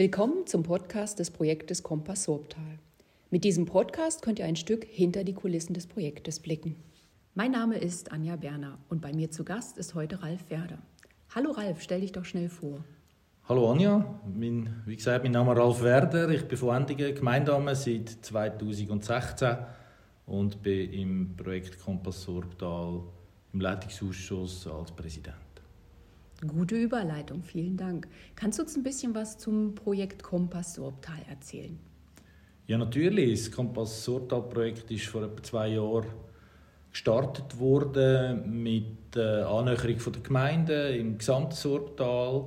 Willkommen zum Podcast des Projektes Kompass Sorbtal. Mit diesem Podcast könnt ihr ein Stück hinter die Kulissen des Projektes blicken. Mein Name ist Anja Berner und bei mir zu Gast ist heute Ralf Werder. Hallo Ralf, stell dich doch schnell vor. Hallo Anja, mein, wie gesagt, mein Name ist Ralf Werder. Ich bin von Endigen Gemeindeamt seit 2016 und bin im Projekt Kompass Sorbtal im Leitungsausschuss als Präsident. Gute Überleitung, vielen Dank. Kannst du uns ein bisschen was zum Projekt Kompass Sorptal erzählen? Ja, natürlich. Das Kompass Sorptal Projekt ist vor etwa zwei Jahren gestartet worden mit der Annäherung der Gemeinden im gesamten Sorptal.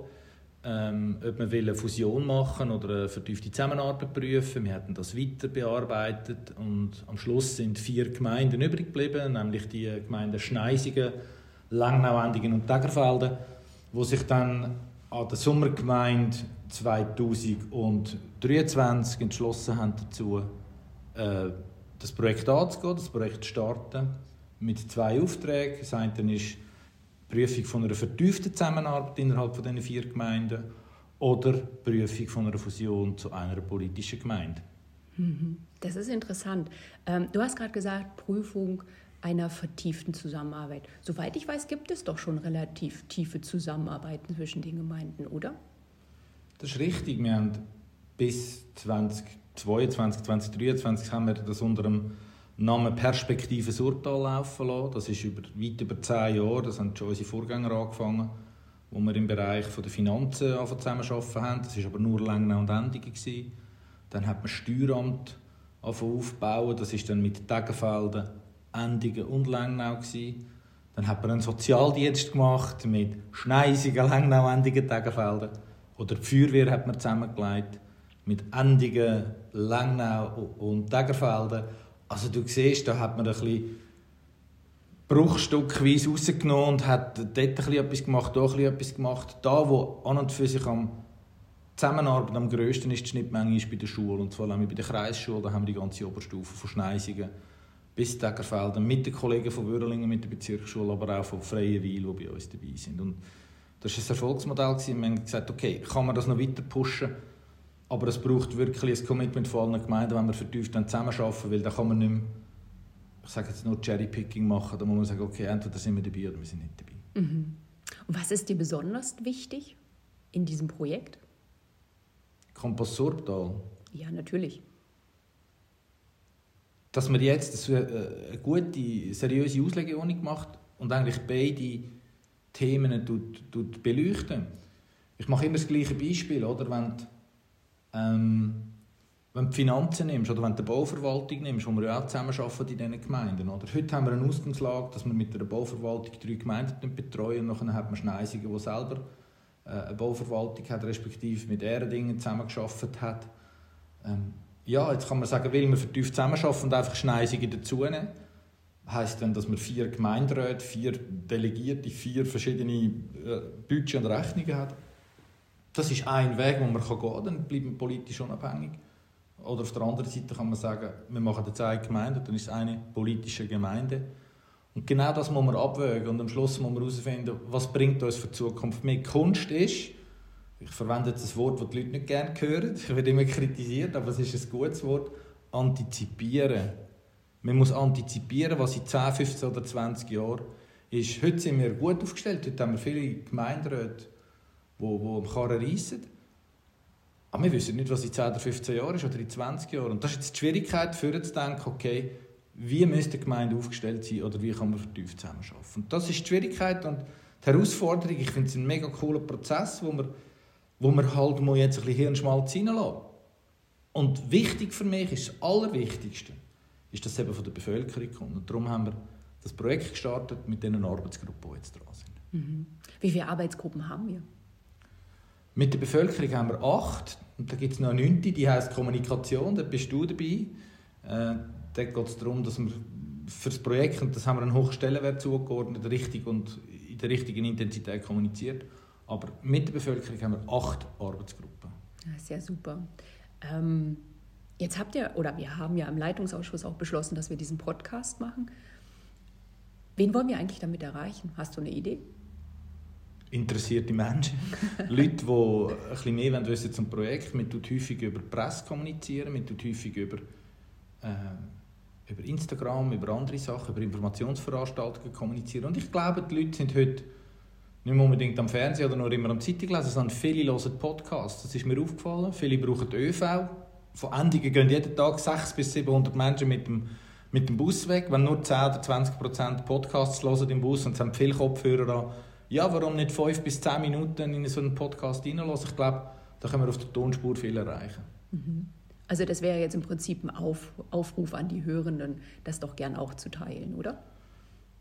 Ähm, ob man eine Fusion machen oder eine vertiefte Zusammenarbeit prüfen. Wir hatten das weiter bearbeitet und am Schluss sind vier Gemeinden übrig geblieben, nämlich die Gemeinden Schneisigen, Langnau, Endingen und Tegerfelden wo sich dann an der Sommergemeinde 2023 entschlossen haben dazu, äh, das Projekt anzugehen, das Projekt zu starten, mit zwei Aufträgen. Das eine ist die Prüfung von einer vertieften Zusammenarbeit innerhalb von diesen vier Gemeinden oder die Prüfung von einer Fusion zu einer politischen Gemeinde. Mhm. Das ist interessant. Ähm, du hast gerade gesagt, Prüfung einer vertieften Zusammenarbeit. Soweit ich weiß, gibt es doch schon relativ tiefe Zusammenarbeiten zwischen den Gemeinden, oder? Das ist richtig. Wir haben bis 2022, 2023 haben wir das unter dem Namen Perspektive Surtal laufen lassen. Das ist über, weit über zehn Jahre, das haben schon unsere Vorgänger angefangen, wo wir im Bereich der Finanzen zusammenarbeiten haben. Das war aber nur Länge und Endungen. Dann hat man Steueramt aufbauen, das ist dann mit Tegenfelden Endingen und Lengnau. Gewesen. Dann hat man einen Sozialdienst gemacht mit Schneisigen, Lengnau, Endingen, Tegenfelden. Oder die Feuerwehr hat man zusammengelegt mit Endingen, Lengnau und Tegerfelden. Also du siehst, da hat man ein bisschen bruchstückweise rausgenommen und hat dort ein bisschen etwas gemacht, da ein etwas gemacht. Da, wo an und für sich am Zusammenarbeit am grössten ist, die Schnittmenge ist bei der Schule und vor allem bei der Kreisschule, da haben wir die ganze Oberstufe von Schneisigen bis Degerfelden mit den Kollegen von Würlingen, mit der Bezirksschule, aber auch von Freien Weil, die bei uns dabei sind. Und das war ein Erfolgsmodell. Wir haben gesagt, okay, kann man das noch weiter pushen, aber es braucht wirklich ein Commitment von allen Gemeinden, wenn wir vertieft zusammenarbeiten, weil da kann man nicht mehr, ich sage jetzt nur Cherrypicking machen, da muss man sagen, okay, entweder sind wir dabei oder wir sind nicht dabei. Mhm. Und was ist dir besonders wichtig in diesem Projekt? Kompass Sorbtal. Ja, natürlich dass man jetzt äh, eine gute, seriöse Auslegung macht und eigentlich beide Themen tut, tut beleuchten. Ich mache immer das gleiche Beispiel, oder? Wenn, ähm, wenn du die Finanzen nimmst oder wenn du die Bauverwaltung nimmst, wo wir ja auch zusammenarbeiten in diesen Gemeinden. Oder? Heute haben wir eine Ausgangslage, dass wir mit der Bauverwaltung drei Gemeinden betreuen und dann hat man Schneisigen, die selber äh, eine Bauverwaltung hat, respektive mit Ehrendingen zusammengearbeitet hat. Ähm, ja, jetzt kann man sagen, will man vertieft zusammenarbeiten und einfach Schneisige dazunehmen. Heißt dann, dass man vier Gemeinderäte, vier Delegierte, vier verschiedene äh, Budget und Rechnungen hat. Das ist ein Weg, wo man gehen kann, dann bleibt man politisch unabhängig. Oder auf der anderen Seite kann man sagen, wir machen jetzt eine Gemeinde, dann ist es eine politische Gemeinde. Und genau das muss man abwägen und am Schluss muss man herausfinden, was bringt uns für die Zukunft mehr. Kunst ist, ich verwende jetzt ein Wort, das die Leute nicht gerne hören, ich werde immer kritisiert, aber es ist ein gutes Wort, antizipieren. Man muss antizipieren, was in 10, 15 oder 20 Jahren ist. Heute sind wir gut aufgestellt, heute haben wir viele Gemeinderäte, die, die am Karren reissen. Aber wir wissen nicht, was in 10 oder 15 Jahren ist oder in 20 Jahren. Und das ist jetzt die Schwierigkeit, für zu denken, okay, wie müsste die Gemeinde aufgestellt sein oder wie kann man vertieft zusammenarbeiten. Und das ist die Schwierigkeit und die Herausforderung. Ich finde es ein mega cooler Prozess, wo wir wo man halt mal jetzt ein bisschen Hirnschmalz reinlassen. Und wichtig für mich ist das Allerwichtigste, ist, dass es eben von der Bevölkerung kommt. Und darum haben wir das Projekt gestartet mit den Arbeitsgruppen, die jetzt dran sind. Mhm. Wie viele Arbeitsgruppen haben wir? Mit der Bevölkerung haben wir acht. Und da gibt es noch eine neunte, die heißt Kommunikation, da bist du dabei. Äh, da geht es darum, dass wir für das Projekt, und das haben wir einen hohen Stellenwert zugeordnet, richtig und in der richtigen Intensität kommuniziert. Aber mit der Bevölkerung haben wir acht Arbeitsgruppen. Ja, sehr super. Ähm, jetzt habt ihr, oder wir haben ja im Leitungsausschuss auch beschlossen, dass wir diesen Podcast machen. Wen wollen wir eigentlich damit erreichen? Hast du eine Idee? interessierte Menschen. Leute, die ein bisschen mehr wissen zum Projekt. Man tut häufig über die Presse kommunizieren, man tut häufig über, äh, über Instagram, über andere Sachen, über Informationsveranstaltungen kommunizieren. Und ich glaube, die Leute sind heute nicht mehr unbedingt am Fernsehen oder nur immer am Zeitung lesen, sondern viele hören Podcasts. Das ist mir aufgefallen. Viele brauchen ÖV. Von Endungen gehen jeden Tag 600 bis 700 Menschen mit dem, mit dem Bus weg. Wenn nur 10 oder 20 Prozent Podcasts hören im Bus und es haben viele Kopfhörer an, ja, warum nicht 5 bis 10 Minuten in so einen Podcast hineinlassen? Ich glaube, da können wir auf der Tonspur viel erreichen. Mhm. Also das wäre jetzt im Prinzip ein Auf, Aufruf an die Hörenden, das doch gern auch zu teilen, oder?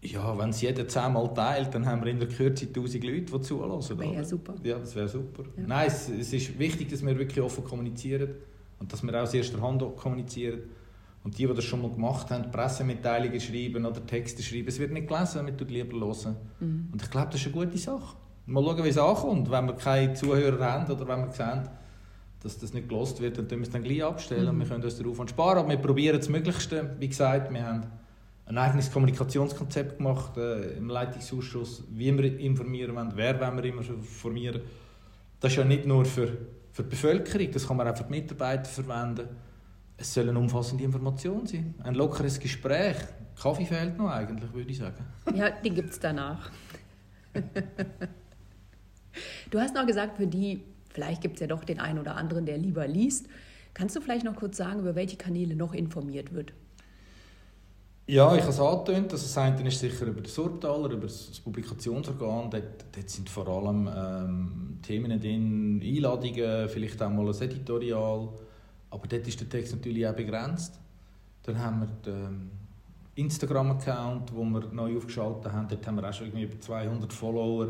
Ja, wenn es jeder zehnmal teilt, dann haben wir in der Kürze 1000 Leute, die zuhören. Das wäre ja super. Ja, das wäre super. Ja. Nein, es, es, ist wichtig, dass wir wirklich offen kommunizieren und dass wir auch aus erster Hand kommunizieren. Und die, die das schon mal gemacht haben, Pressemitteilungen schreiben oder Texte schreiben, es wird nicht gelesen, man tut lieber hören. Mhm. Und ich glaube, das ist eine gute Sache. Mal schauen, wie es ankommt. Wenn wir keine Zuhörer haben oder wenn wir sehen, dass das nicht gelost wird, dann können wir es dann gleich abstellen mhm. und wir können uns darauf sparen. Aber wir probieren das Möglichste. Wie gesagt, wir haben ein eigenes Kommunikationskonzept gemacht äh, im Leitungsausschuss, wie wir informieren wollen, wer wollen wir immer informieren. Das ist ja nicht nur für, für die Bevölkerung, das kann man auch für die Mitarbeiter verwenden. Es soll eine umfassende Information sein, ein lockeres Gespräch. Kaffee fehlt noch eigentlich, würde ich sagen. Ja, den gibt es danach. du hast noch gesagt, für die, vielleicht gibt es ja doch den einen oder anderen, der lieber liest. Kannst du vielleicht noch kurz sagen, über welche Kanäle noch informiert wird? Ja, ich habe es angetönt. Also das eine ist sicher über den Surtaler, über das Publikationsorgan. Dort, dort sind vor allem ähm, Themen drin, Einladungen, vielleicht auch mal ein Editorial. Aber dort ist der Text natürlich auch begrenzt. Dann haben wir den Instagram-Account, den wir neu aufgeschaltet haben. Dort haben wir auch schon irgendwie über 200 Follower,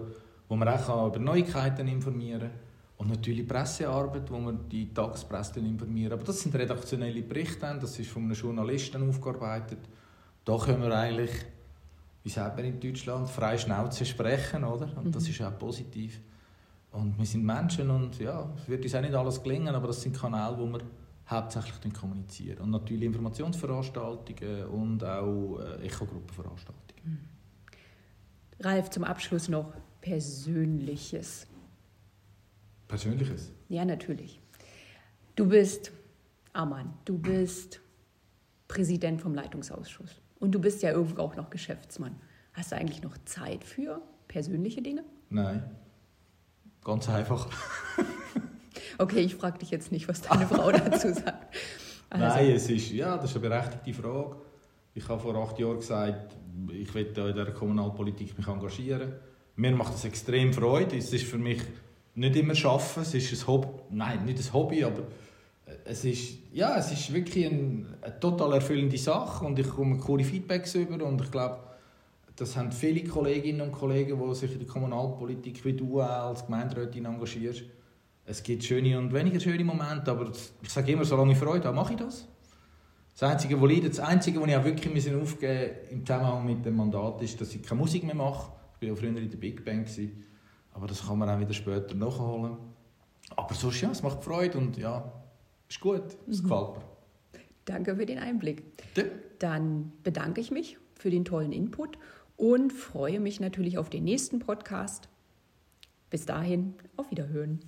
wo man auch über Neuigkeiten informieren kann. Und natürlich Pressearbeit, wo wir die Tagespresse informieren. Aber das sind redaktionelle Berichte, das ist von einem Journalisten aufgearbeitet. Da können wir eigentlich, wie sagt man in Deutschland, frei Schnauze sprechen, oder? Und das mhm. ist auch positiv. Und wir sind Menschen und ja, es wird uns auch nicht alles gelingen, aber das sind Kanäle, wo wir hauptsächlich kommunizieren. Und natürlich Informationsveranstaltungen und auch äh, Echogruppenveranstaltungen. Mhm. Ralf, zum Abschluss noch Persönliches. Persönliches? Ja, natürlich. Du bist Arman, du bist Präsident vom Leitungsausschuss und du bist ja irgendwo auch noch Geschäftsmann. Hast du eigentlich noch Zeit für persönliche Dinge? Nein, ganz einfach. Okay, ich frage dich jetzt nicht, was deine Frau dazu sagt. Also. Nein, es ist, ja, das ist eine berechtigte Frage. Ich habe vor acht Jahren gesagt, ich will in der Kommunalpolitik mich engagieren. Mir macht es extrem Freude. Es ist für mich nicht immer Schaffen, es ist ein Hobby. Nein, nicht ein Hobby, aber es ist, ja, es ist wirklich ein, eine total erfüllende Sache und ich komme coole Feedbacks über und ich glaube, das haben viele Kolleginnen und Kollegen, die sich in der Kommunalpolitik wie du als Gemeinderätin engagierst es gibt schöne und weniger schöne Momente, aber ich sage immer, solange ich Freude habe, mache ich das. Das Einzige, was leidet, das Einzige, was ich auch wirklich aufgeben im Zusammenhang mit dem Mandat, ist, dass ich keine Musik mehr mache. Ich war ja früher in der Big Bang, aber das kann man auch wieder später nachholen. Aber sonst, ja, es macht Freude und ja, ist gut, es mhm. gefällt mir. Danke für den Einblick. Ja. Dann bedanke ich mich für den tollen Input und freue mich natürlich auf den nächsten Podcast. Bis dahin, auf Wiederhören.